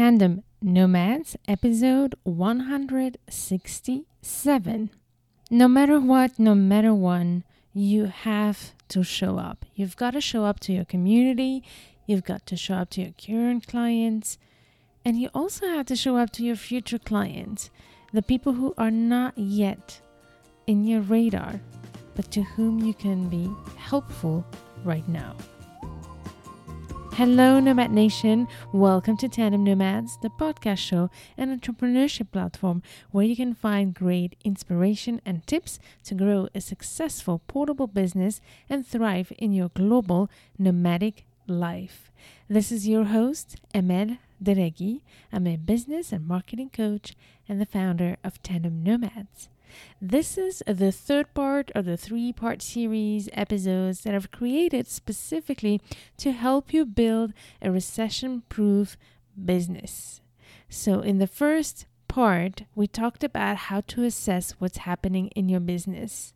Tandem Nomads, episode 167. No matter what, no matter when, you have to show up. You've got to show up to your community, you've got to show up to your current clients, and you also have to show up to your future clients, the people who are not yet in your radar, but to whom you can be helpful right now. Hello, Nomad Nation. Welcome to Tandem Nomads, the podcast show and entrepreneurship platform where you can find great inspiration and tips to grow a successful portable business and thrive in your global nomadic life. This is your host, Amel Derragui. I'm a business and marketing coach and the founder of Tandem Nomads. This is the third part of the three part series episodes that I've created specifically to help you build a recession proof business. So, in the first part, we talked about how to assess what's happening in your business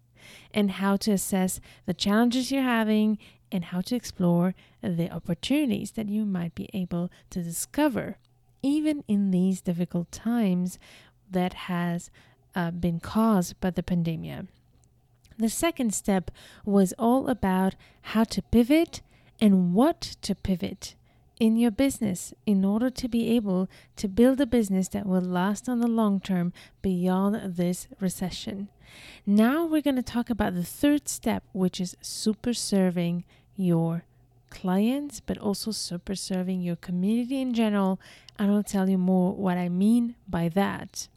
and how to assess the challenges you're having and how to explore the opportunities that you might be able to discover even in these difficult times that has uh, been caused by the pandemic. The second step was all about how to pivot and what to pivot in your business in order to be able to build a business that will last on the long term beyond this recession. Now we're going to talk about the third step, which is super serving your clients, but also super serving your community in general. And I'll tell you more what I mean by that.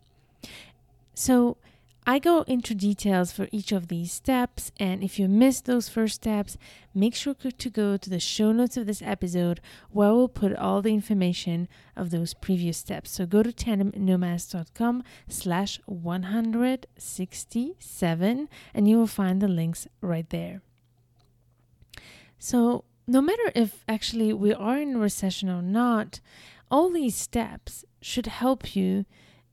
So I go into details for each of these steps, and if you missed those first steps, make sure to go to the show notes of this episode where we'll put all the information of those previous steps. So go to tandemnomads.com slash 167 and you will find the links right there. So no matter if actually we are in recession or not, all these steps should help you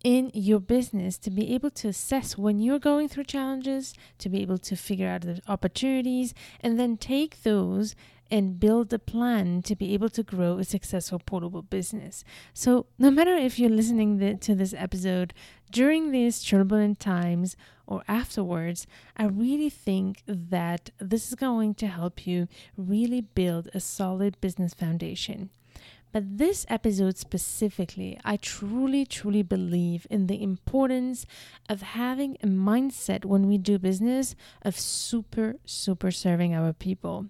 in your business to be able to assess when you're going through challenges, to be able to figure out the opportunities, and then take those and build a plan to be able to grow a successful portable business. So, no matter if you're listening to this episode during these turbulent times or afterwards, I really think that this is going to help you really build a solid business foundation. But this episode specifically, I truly, truly believe in the importance of having a mindset when we do business of super, super serving our people.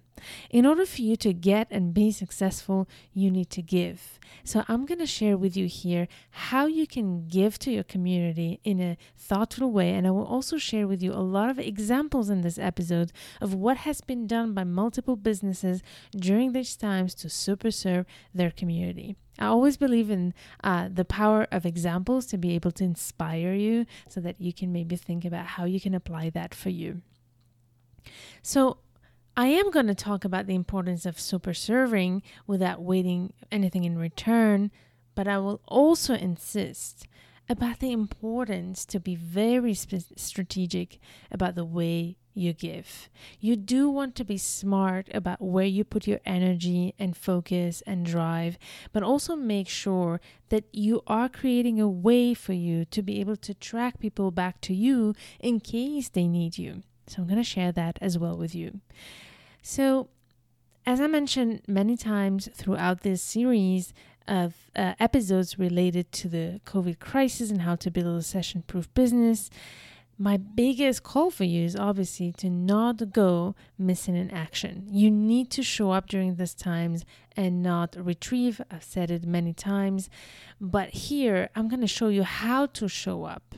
In order for you to get and be successful, you need to give. So, I'm going to share with you here how you can give to your community in a thoughtful way. And I will also share with you a lot of examples in this episode of what has been done by multiple businesses during these times to super serve their community. I always believe in uh, the power of examples to be able to inspire you so that you can maybe think about how you can apply that for you. So, I am going to talk about the importance of super serving without waiting anything in return, but I will also insist about the importance to be very sp- strategic about the way you give. You do want to be smart about where you put your energy and focus and drive, but also make sure that you are creating a way for you to be able to track people back to you in case they need you. So I'm going to share that as well with you. So, as I mentioned many times throughout this series of uh, episodes related to the COVID crisis and how to build a recession proof business, my biggest call for you is obviously to not go missing in action. You need to show up during these times and not retrieve. I've said it many times, but here I'm going to show you how to show up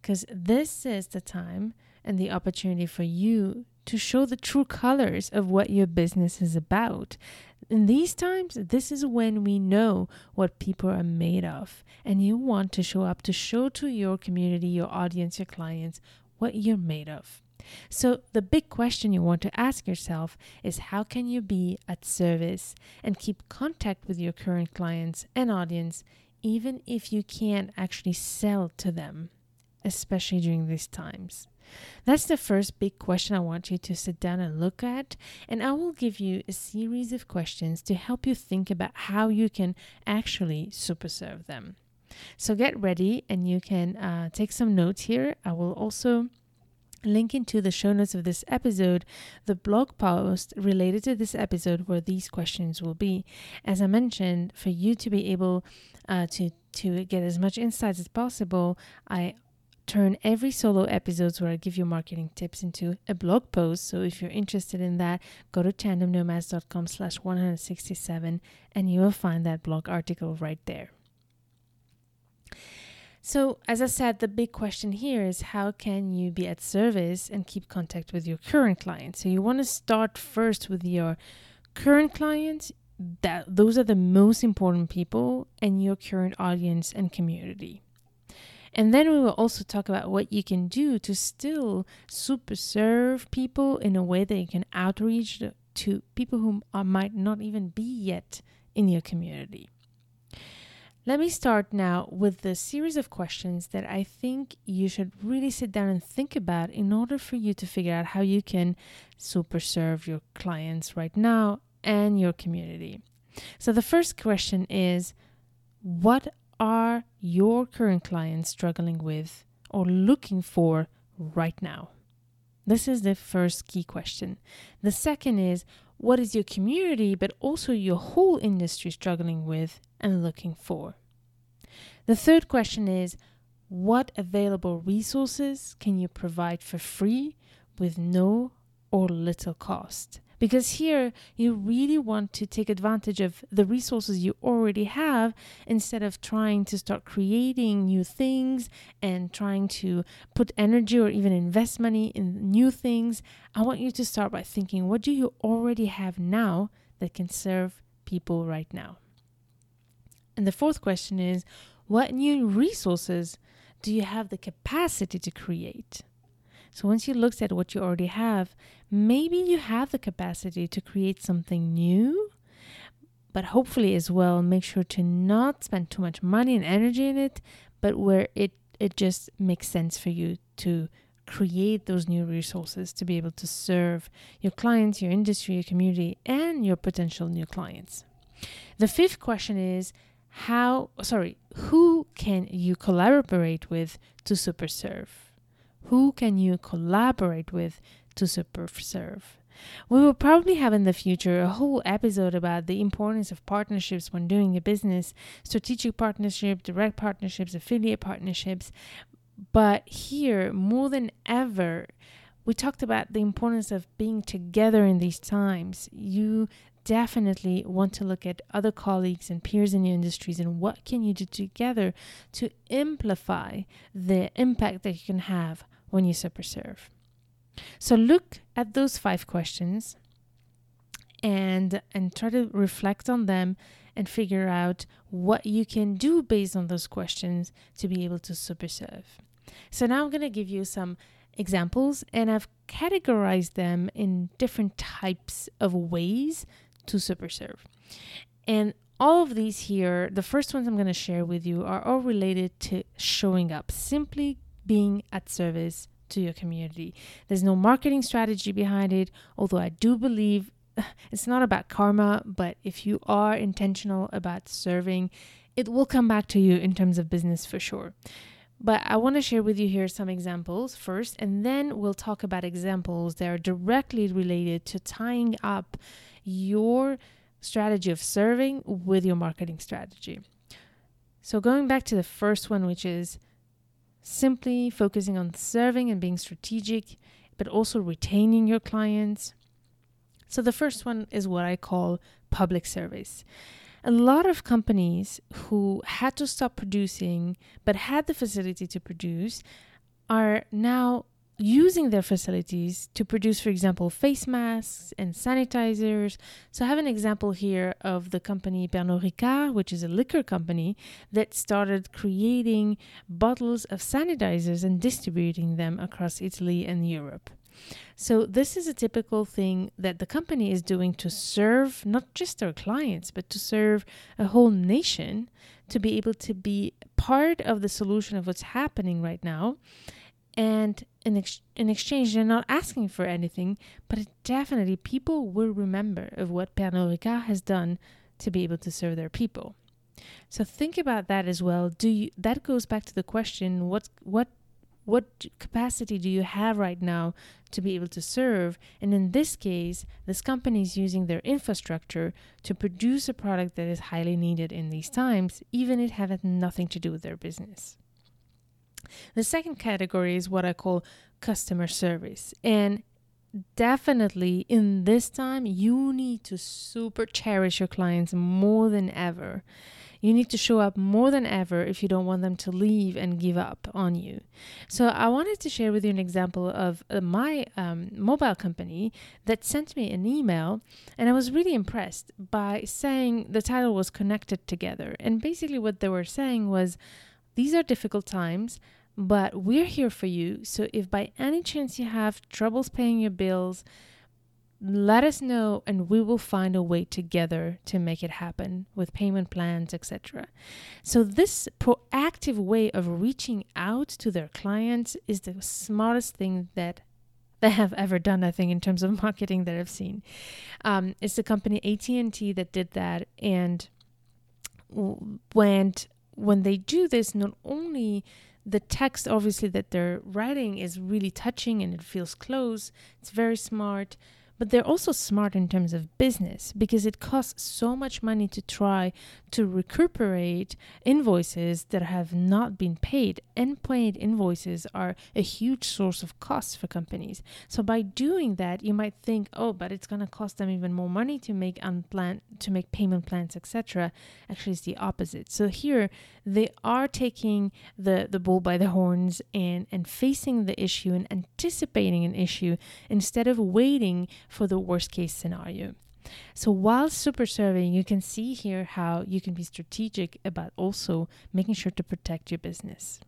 because this is the time and the opportunity for you to show the true colors of what your business is about. In these times, this is when we know what people are made of, and you want to show up to show to your community, your audience, your clients what you're made of. So, the big question you want to ask yourself is how can you be at service and keep contact with your current clients and audience, even if you can't actually sell to them, especially during these times? That's the first big question I want you to sit down and look at. And I will give you a series of questions to help you think about how you can actually super serve them. So get ready and you can uh, take some notes here. I will also link into the show notes of this episode the blog post related to this episode where these questions will be as i mentioned for you to be able uh, to to get as much insights as possible i turn every solo episodes where I give you marketing tips into a blog post. So if you're interested in that, go to tandemnomads.com slash 167 and you will find that blog article right there. So, as I said, the big question here is how can you be at service and keep contact with your current clients? So, you want to start first with your current clients. That those are the most important people and your current audience and community. And then we will also talk about what you can do to still super serve people in a way that you can outreach to people who are, might not even be yet in your community. Let me start now with the series of questions that I think you should really sit down and think about in order for you to figure out how you can super serve your clients right now and your community. So, the first question is What are your current clients struggling with or looking for right now? This is the first key question. The second is what is your community, but also your whole industry struggling with and looking for? The third question is what available resources can you provide for free with no or little cost? Because here you really want to take advantage of the resources you already have instead of trying to start creating new things and trying to put energy or even invest money in new things. I want you to start by thinking what do you already have now that can serve people right now? And the fourth question is what new resources do you have the capacity to create? So once you looked at what you already have, maybe you have the capacity to create something new, but hopefully as well make sure to not spend too much money and energy in it, but where it it just makes sense for you to create those new resources to be able to serve your clients, your industry, your community, and your potential new clients. The fifth question is how sorry, who can you collaborate with to super serve? Who can you collaborate with to serve? We will probably have in the future a whole episode about the importance of partnerships when doing a business, strategic partnership, direct partnerships, affiliate partnerships. But here, more than ever, we talked about the importance of being together in these times. You definitely want to look at other colleagues and peers in your industries and what can you do together to amplify the impact that you can have when you super serve. So look at those five questions and and try to reflect on them and figure out what you can do based on those questions to be able to super serve. So now I'm going to give you some examples and I've categorized them in different types of ways to super serve. And all of these here, the first ones I'm going to share with you are all related to showing up, simply being at service to your community. There's no marketing strategy behind it, although I do believe it's not about karma, but if you are intentional about serving, it will come back to you in terms of business for sure. But I want to share with you here some examples first, and then we'll talk about examples that are directly related to tying up your strategy of serving with your marketing strategy. So, going back to the first one, which is simply focusing on serving and being strategic, but also retaining your clients. So, the first one is what I call public service. A lot of companies who had to stop producing but had the facility to produce are now using their facilities to produce, for example, face masks and sanitizers. So I have an example here of the company Pernod Ricard, which is a liquor company that started creating bottles of sanitizers and distributing them across Italy and Europe. So, this is a typical thing that the company is doing to serve not just their clients, but to serve a whole nation to be able to be part of the solution of what's happening right now And in, ex- in exchange, they're not asking for anything, but it definitely people will remember of what Pernod Ricard has done to be able to serve their people. So think about that as well. Do you that goes back to the question what what what capacity do you have right now to be able to serve? And in this case, this company is using their infrastructure to produce a product that is highly needed in these times, even if it had nothing to do with their business. The second category is what I call customer service. And definitely in this time, you need to super cherish your clients more than ever. You need to show up more than ever if you don't want them to leave and give up on you. So, I wanted to share with you an example of uh, my um, mobile company that sent me an email, and I was really impressed by saying the title was connected together. And basically, what they were saying was, These are difficult times but we're here for you. So if by any chance you have troubles paying your bills, let us know and we will find a way together to make it happen with payment plans etc so this proactive way of reaching out to their clients is the smartest thing that they have ever done i think in terms of marketing that i've seen um, it's the company at&t that did that and when when they do this not only the text obviously that they're writing is really touching and it feels close it's very smart but they're also smart in terms of business because it costs so much money to try to recuperate invoices that have not been paid. Unpaid invoices are a huge source of costs for companies. So by doing that, you might think, oh, but it's going to cost them even more money to make unplanned to make payment plans, etc. Actually, it's the opposite. So here they are taking the the bull by the horns and and facing the issue and anticipating an issue instead of waiting for the worst case scenario. So while super serving, you can see here how you can be strategic about also making sure to protect your business.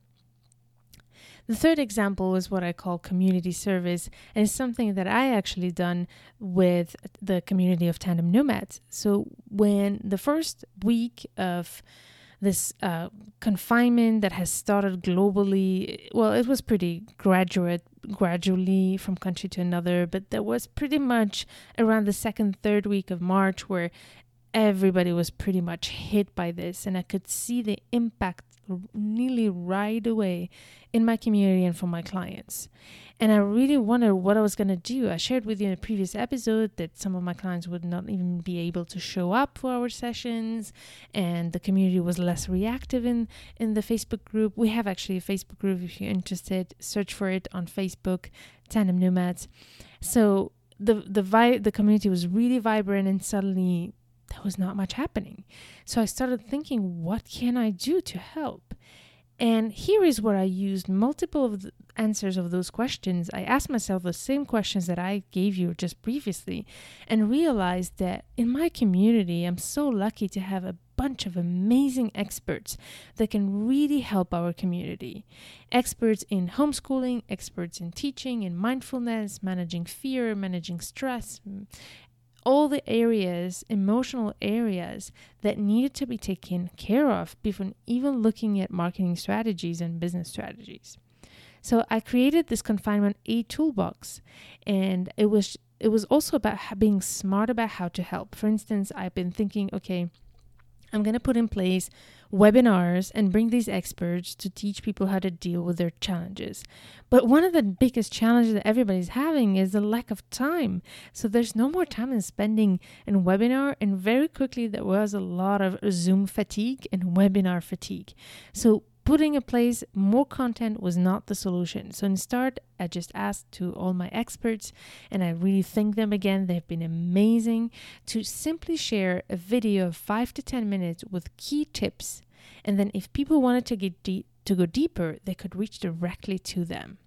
The third example is what I call community service, and it's something that I actually done with the community of tandem nomads. So when the first week of this uh, confinement that has started globally. Well, it was pretty graduate, gradually from country to another, but there was pretty much around the second, third week of March where everybody was pretty much hit by this, and I could see the impact nearly right away in my community and for my clients. And I really wondered what I was going to do. I shared with you in a previous episode that some of my clients would not even be able to show up for our sessions, and the community was less reactive in, in the Facebook group. We have actually a Facebook group if you're interested. Search for it on Facebook, Tandem Nomads. So the the vi- the community was really vibrant, and suddenly there was not much happening. So I started thinking, what can I do to help? And here is where I used multiple of the answers of those questions. I asked myself the same questions that I gave you just previously and realized that in my community, I'm so lucky to have a bunch of amazing experts that can really help our community. Experts in homeschooling, experts in teaching, in mindfulness, managing fear, managing stress, all the areas, emotional areas that needed to be taken care of before even looking at marketing strategies and business strategies. So I created this confinement A toolbox and it was it was also about being smart about how to help. For instance, I've been thinking, okay, I'm going to put in place webinars and bring these experts to teach people how to deal with their challenges. But one of the biggest challenges that everybody's having is the lack of time. So there's no more time in spending in webinar, and very quickly there was a lot of Zoom fatigue and webinar fatigue. So putting in place more content was not the solution. So instead, I just asked to all my experts, and I really thank them again. They've been amazing to simply share a video of five to 10 minutes with key tips. And then if people wanted to get deep, to go deeper, they could reach directly to them.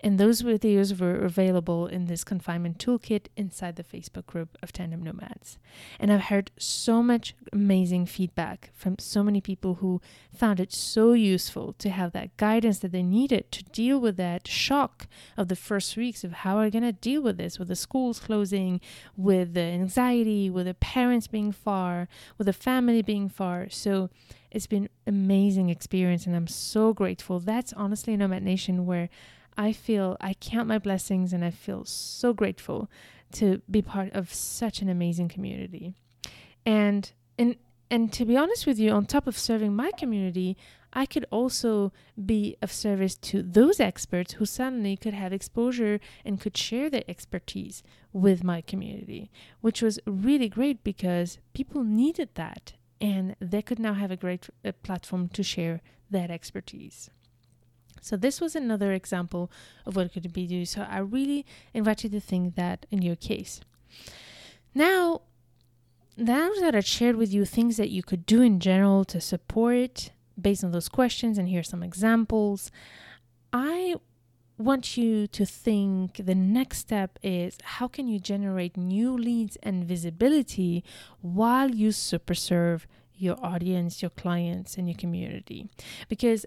And those videos were available in this confinement toolkit inside the Facebook group of Tandem Nomads. And I've heard so much amazing feedback from so many people who found it so useful to have that guidance that they needed to deal with that shock of the first weeks of how are we going to deal with this, with the schools closing, with the anxiety, with the parents being far, with the family being far. So it's been amazing experience and I'm so grateful. That's honestly a Nomad Nation where I feel I count my blessings and I feel so grateful to be part of such an amazing community. And and and to be honest with you, on top of serving my community, I could also be of service to those experts who suddenly could have exposure and could share their expertise with my community, which was really great because people needed that and they could now have a great uh, platform to share that expertise. So this was another example of what could be do. So I really invite you to think that in your case. Now, now that I shared with you things that you could do in general to support based on those questions, and here's some examples, I want you to think the next step is how can you generate new leads and visibility while you super serve your audience, your clients, and your community? Because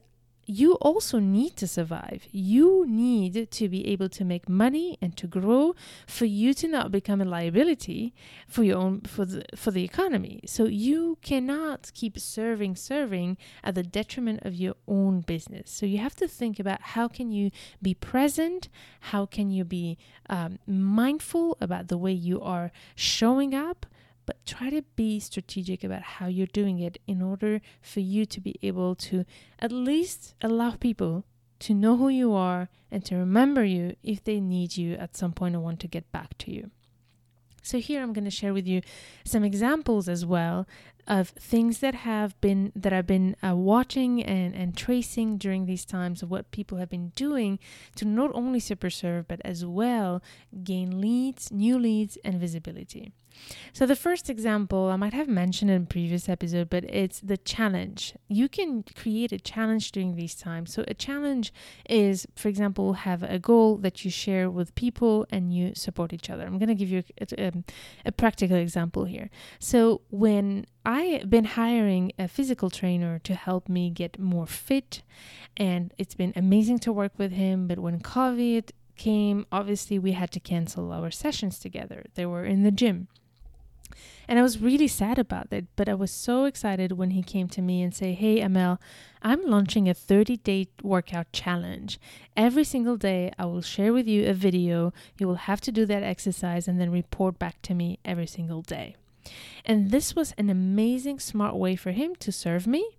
you also need to survive. You need to be able to make money and to grow for you to not become a liability for your own for the for the economy. So you cannot keep serving serving at the detriment of your own business. So you have to think about how can you be present, how can you be um, mindful about the way you are showing up but try to be strategic about how you're doing it in order for you to be able to at least allow people to know who you are and to remember you if they need you at some point or want to get back to you. So, here I'm going to share with you some examples as well of things that have been that I've been uh, watching and, and tracing during these times of what people have been doing to not only super serve but as well gain leads, new leads, and visibility. So the first example I might have mentioned in a previous episode, but it's the challenge. You can create a challenge during these times. So a challenge is, for example, have a goal that you share with people and you support each other. I'm going to give you a, a, a practical example here. So when I've been hiring a physical trainer to help me get more fit, and it's been amazing to work with him. But when COVID came, obviously we had to cancel our sessions together. They were in the gym. And I was really sad about that, but I was so excited when he came to me and say, "Hey, Amel, I'm launching a 30-day workout challenge. Every single day I will share with you a video. You will have to do that exercise and then report back to me every single day." And this was an amazing smart way for him to serve me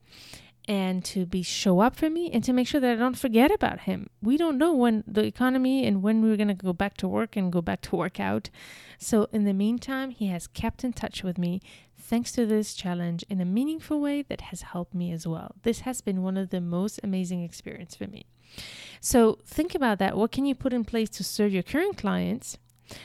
and to be show up for me and to make sure that I don't forget about him. We don't know when the economy and when we're going to go back to work and go back to work out. So in the meantime, he has kept in touch with me thanks to this challenge in a meaningful way that has helped me as well. This has been one of the most amazing experience for me. So think about that. What can you put in place to serve your current clients?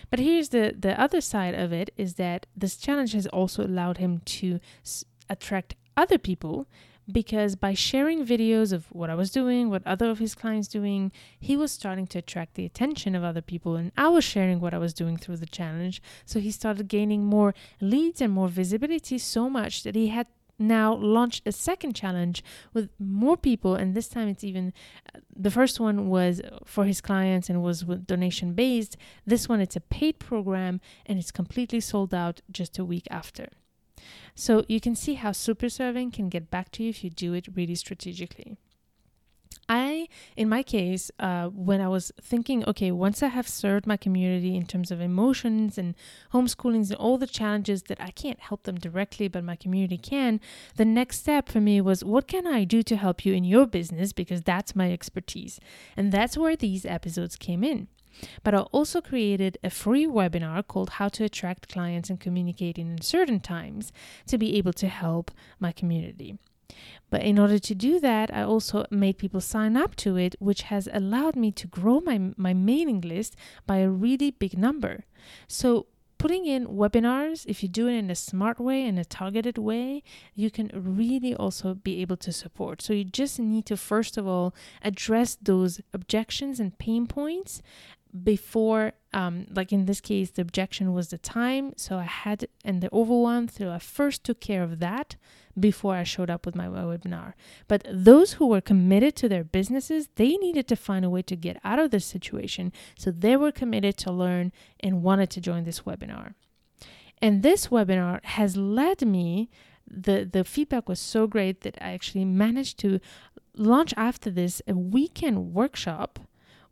But here's the the other side of it is that this challenge has also allowed him to s- attract other people because by sharing videos of what I was doing, what other of his clients doing, he was starting to attract the attention of other people and I was sharing what I was doing through the challenge. So he started gaining more leads and more visibility so much that he had now launched a second challenge with more people and this time it's even the first one was for his clients and was donation based this one it's a paid program and it's completely sold out just a week after so you can see how super serving can get back to you if you do it really strategically. I, in my case, uh, when I was thinking, okay, once I have served my community in terms of emotions and homeschoolings and all the challenges that I can't help them directly, but my community can, the next step for me was, what can I do to help you in your business? Because that's my expertise. And that's where these episodes came in. But I also created a free webinar called How to Attract Clients and Communicate in Uncertain Times to be able to help my community. But in order to do that, I also made people sign up to it, which has allowed me to grow my, my mailing list by a really big number. So putting in webinars, if you do it in a smart way, in a targeted way, you can really also be able to support. So you just need to, first of all, address those objections and pain points before um, like in this case the objection was the time. So i had and the overwhelm so i first took care of that before i showed up with my webinar. But those who were committed to their businesses they needed to find a way to get out of this situation. So they were committed to learn and wanted to join this webinar. And this webinar has led me the the feedback was so great that i actually managed to launch after this a weekend workshop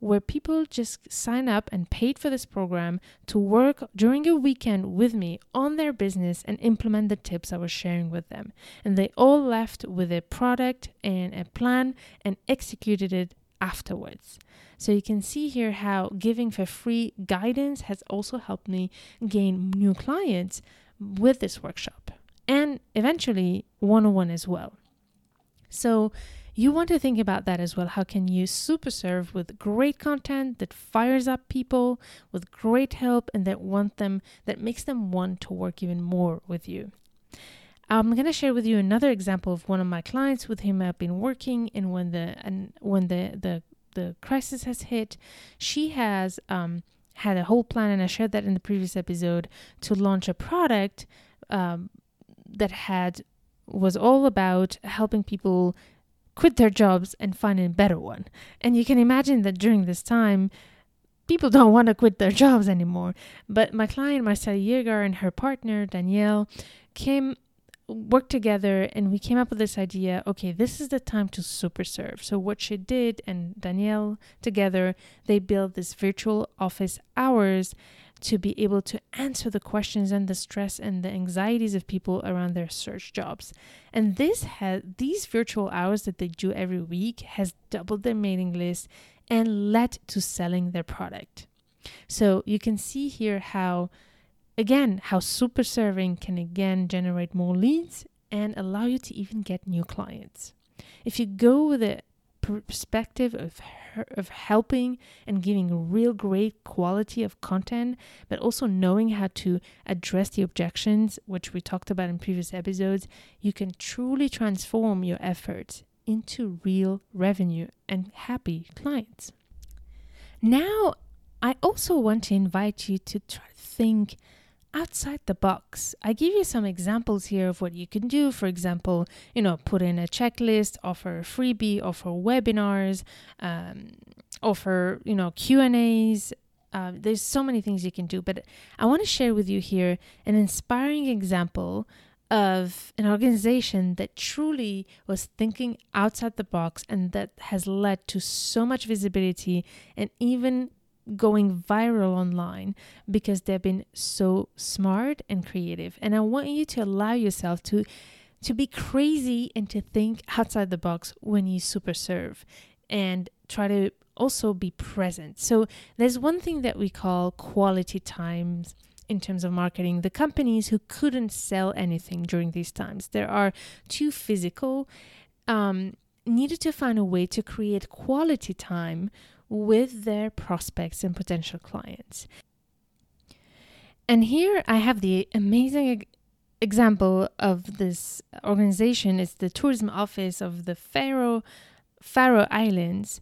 where people just sign up and paid for this program to work during a weekend with me on their business and implement the tips I was sharing with them. And they all left with a product and a plan and executed it afterwards. So you can see here how giving for free guidance has also helped me gain new clients with this workshop and eventually one on one as well. So you want to think about that as well. How can you super serve with great content that fires up people with great help and that want them that makes them want to work even more with you? I'm going to share with you another example of one of my clients with whom I've been working and when the and when the the the crisis has hit, she has um, had a whole plan, and I shared that in the previous episode to launch a product um, that had was all about helping people quit their jobs and find a better one. And you can imagine that during this time, people don't want to quit their jobs anymore. But my client, Marcelle Yeager, and her partner, Danielle, came worked together and we came up with this idea okay this is the time to super serve so what she did and danielle together they built this virtual office hours to be able to answer the questions and the stress and the anxieties of people around their search jobs. And this has these virtual hours that they do every week has doubled their mailing list and led to selling their product. So you can see here how again how super serving can again generate more leads and allow you to even get new clients. If you go with the perspective of of helping and giving real great quality of content, but also knowing how to address the objections, which we talked about in previous episodes, you can truly transform your efforts into real revenue and happy clients. Now, I also want to invite you to try to think outside the box. I give you some examples here of what you can do. For example, you know, put in a checklist, offer a freebie, offer webinars, um, offer you know Q and A's. Uh, there's so many things you can do, but I want to share with you here an inspiring example of an organization that truly was thinking outside the box and that has led to so much visibility and even going viral online because they've been so smart and creative. And I want you to allow yourself to to be crazy and to think outside the box when you super serve and try to also be present. So there's one thing that we call quality times in terms of marketing. The companies who couldn't sell anything during these times, there are too physical, um, needed to find a way to create quality time with their prospects and potential clients. And here I have the amazing example of this organization. It's the tourism office of the Faroe Faroe Islands.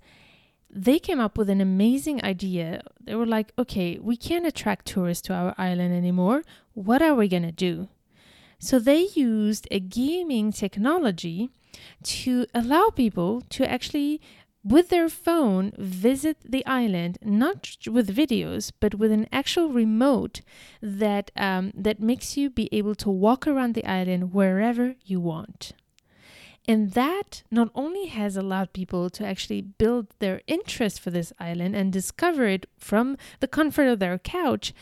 They came up with an amazing idea. They were like, okay, we can't attract tourists to our island anymore. What are we going to do? So they used a gaming technology to allow people to actually with their phone visit the island not with videos but with an actual remote that um, that makes you be able to walk around the island wherever you want. And that not only has allowed people to actually build their interest for this island and discover it from the comfort of their couch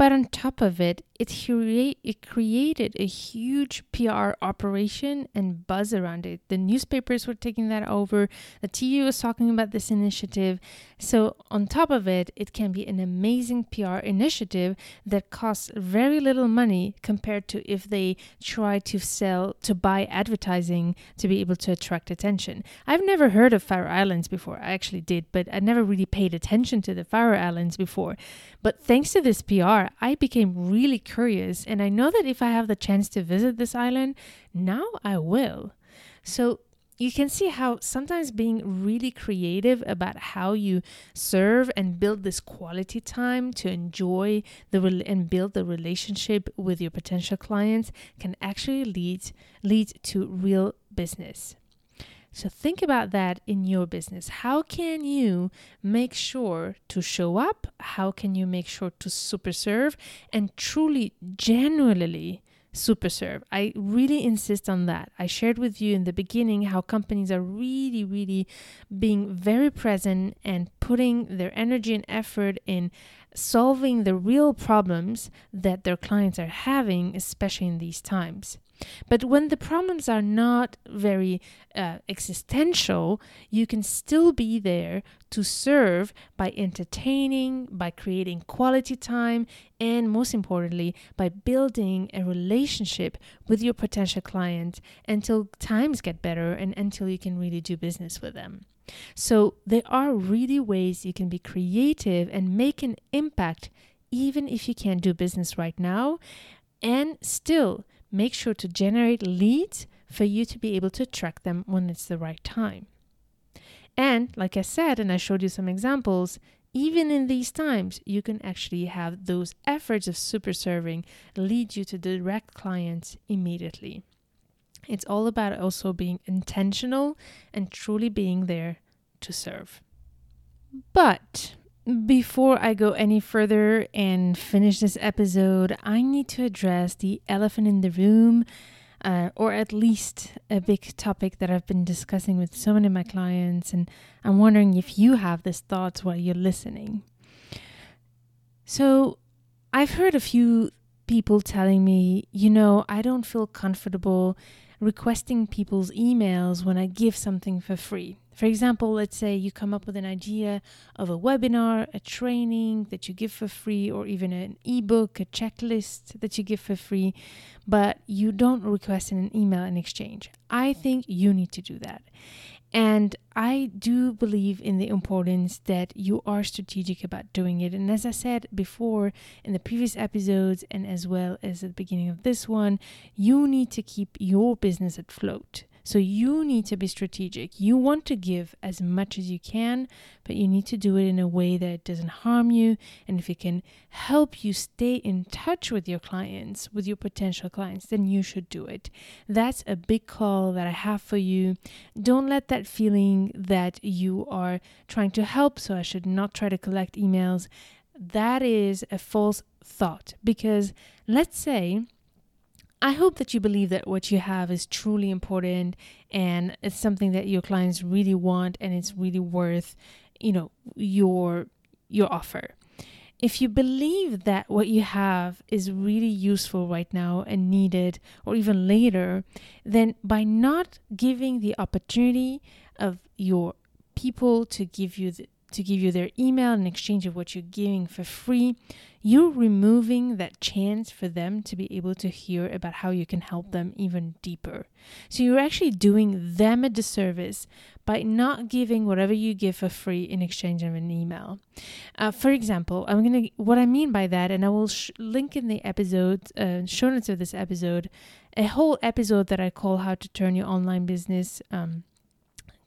but on top of it, it, it created a huge PR operation and buzz around it. The newspapers were taking that over, the TV was talking about this initiative. So, on top of it, it can be an amazing PR initiative that costs very little money compared to if they try to sell, to buy advertising to be able to attract attention. I've never heard of Faroe Islands before. I actually did, but I never really paid attention to the Faroe Islands before. But thanks to this PR, I became really curious, and I know that if I have the chance to visit this island, now I will. So you can see how sometimes being really creative about how you serve and build this quality time to enjoy the re- and build the relationship with your potential clients can actually lead lead to real business. So think about that in your business. How can you make sure to show up? How can you make sure to super serve and truly genuinely super serve. I really insist on that. I shared with you in the beginning how companies are really, really being very present and putting their energy and effort in solving the real problems that their clients are having, especially in these times. But when the problems are not very uh, existential, you can still be there to serve by entertaining, by creating quality time, and most importantly, by building a relationship with your potential client until times get better and until you can really do business with them. So, there are really ways you can be creative and make an impact even if you can't do business right now and still make sure to generate leads for you to be able to track them when it's the right time. And like I said, and I showed you some examples, even in these times, you can actually have those efforts of super serving lead you to direct clients immediately. It's all about also being intentional and truly being there to serve. But before I go any further and finish this episode, I need to address the elephant in the room, uh, or at least a big topic that I've been discussing with so many of my clients. And I'm wondering if you have this thoughts while you're listening. So, I've heard a few people telling me, you know, I don't feel comfortable requesting people's emails when I give something for free. For example, let's say you come up with an idea of a webinar, a training that you give for free, or even an ebook, a checklist that you give for free, but you don't request an email in exchange. I think you need to do that. And I do believe in the importance that you are strategic about doing it. And as I said before in the previous episodes, and as well as at the beginning of this one, you need to keep your business afloat. So you need to be strategic. You want to give as much as you can, but you need to do it in a way that doesn't harm you. And if it can help you stay in touch with your clients, with your potential clients, then you should do it. That's a big call that I have for you. Don't let that feeling that you are trying to help, so I should not try to collect emails. That is a false thought because let's say I hope that you believe that what you have is truly important and it's something that your clients really want and it's really worth, you know, your your offer. If you believe that what you have is really useful right now and needed or even later, then by not giving the opportunity of your people to give you the, to give you their email in exchange of what you're giving for free, you're removing that chance for them to be able to hear about how you can help them even deeper. So you're actually doing them a disservice by not giving whatever you give for free in exchange of an email. Uh, for example, I'm gonna what I mean by that, and I will sh- link in the episode, uh, show notes of this episode, a whole episode that I call "How to Turn Your Online Business." Um,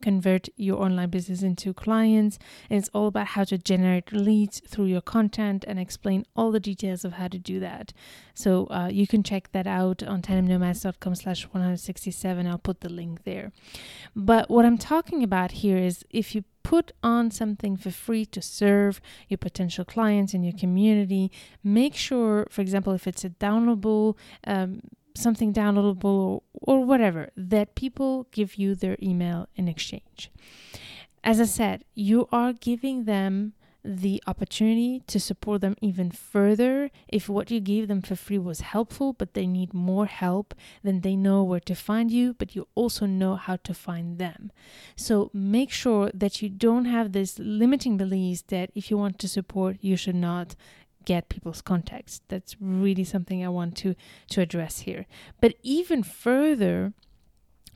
convert your online business into clients. And it's all about how to generate leads through your content and explain all the details of how to do that. So uh, you can check that out on tandemnomads.com slash 167. I'll put the link there. But what I'm talking about here is if you put on something for free to serve your potential clients in your community, make sure, for example, if it's a downloadable um, something downloadable or, or whatever, that people give you their email in exchange. As I said, you are giving them the opportunity to support them even further. If what you gave them for free was helpful, but they need more help, then they know where to find you, but you also know how to find them. So make sure that you don't have this limiting beliefs that if you want to support, you should not get people's context. That's really something I want to to address here. But even further,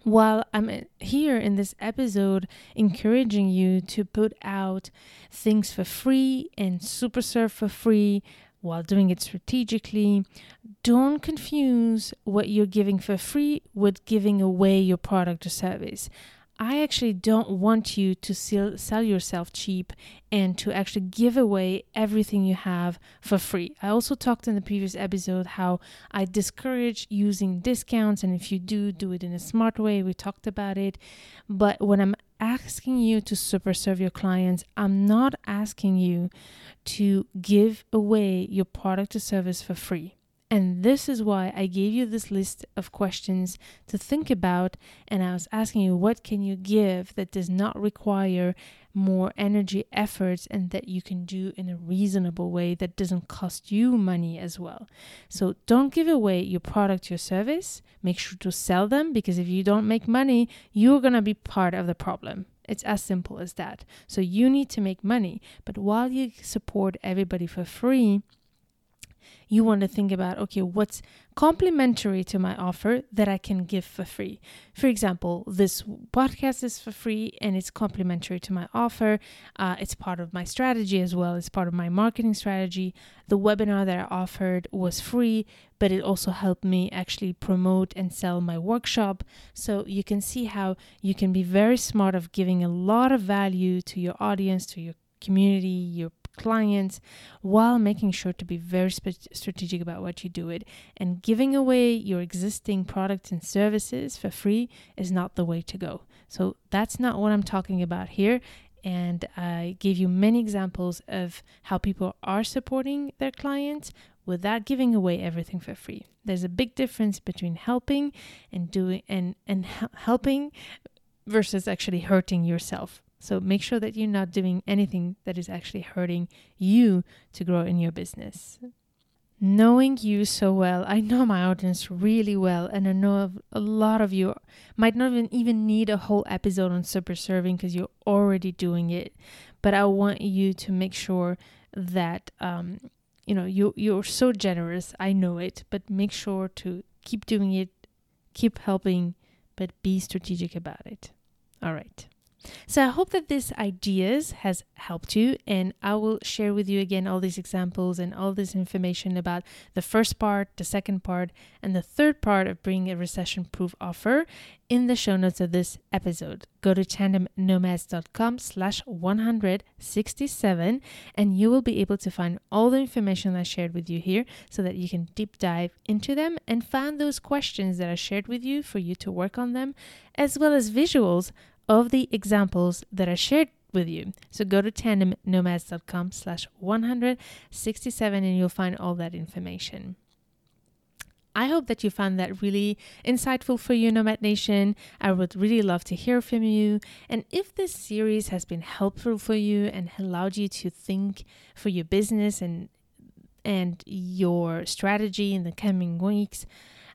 while I'm uh, here in this episode encouraging you to put out things for free and super serve for free, while doing it strategically. Don't confuse what you're giving for free with giving away your product or service. I actually don't want you to sell, sell yourself cheap and to actually give away everything you have for free. I also talked in the previous episode how I discourage using discounts, and if you do, do it in a smart way. We talked about it. But when I'm asking you to super serve your clients, I'm not asking you to give away your product or service for free. And this is why I gave you this list of questions to think about. And I was asking you, what can you give that does not require more energy, efforts, and that you can do in a reasonable way that doesn't cost you money as well? So don't give away your product, your service. Make sure to sell them because if you don't make money, you're going to be part of the problem. It's as simple as that. So you need to make money. But while you support everybody for free, you want to think about okay, what's complementary to my offer that I can give for free. For example, this podcast is for free and it's complementary to my offer. Uh, it's part of my strategy as well, it's part of my marketing strategy. The webinar that I offered was free, but it also helped me actually promote and sell my workshop. So you can see how you can be very smart of giving a lot of value to your audience, to your community, your clients while making sure to be very sp- strategic about what you do it. And giving away your existing products and services for free is not the way to go. So that's not what i'm talking about here. And i gave you many examples of how people are supporting their clients without giving away everything for free. There's a big difference between helping and doing and and helping versus actually hurting yourself so make sure that you're not doing anything that is actually hurting you to grow in your business. Knowing you so well, I know my audience really well, and I know a lot of you might not even, even need a whole episode on super serving because you're already doing it. But I want you to make sure that um, you know you you're so generous. I know it, but make sure to keep doing it, keep helping, but be strategic about it. All right. So I hope that these ideas has helped you and I will share with you again all these examples and all this information about the first part, the second part, and the third part of bringing a recession proof offer in the show notes of this episode. Go to tandemnomads.com slash 167 and you will be able to find all the information I shared with you here so that you can deep dive into them and find those questions that I shared with you for you to work on them, as well as visuals of the examples that I shared with you. So go to tandemnomads.com slash 167 and you'll find all that information. I hope that you found that really insightful for you, Nomad Nation. I would really love to hear from you. And if this series has been helpful for you and allowed you to think for your business and and your strategy in the coming weeks,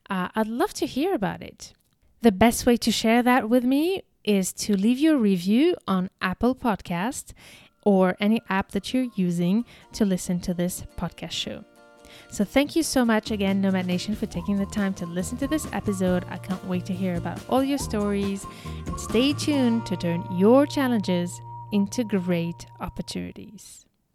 uh, I'd love to hear about it. The best way to share that with me is to leave your review on Apple Podcast or any app that you're using to listen to this podcast show. So thank you so much again, Nomad Nation, for taking the time to listen to this episode. I can't wait to hear about all your stories and stay tuned to turn your challenges into great opportunities.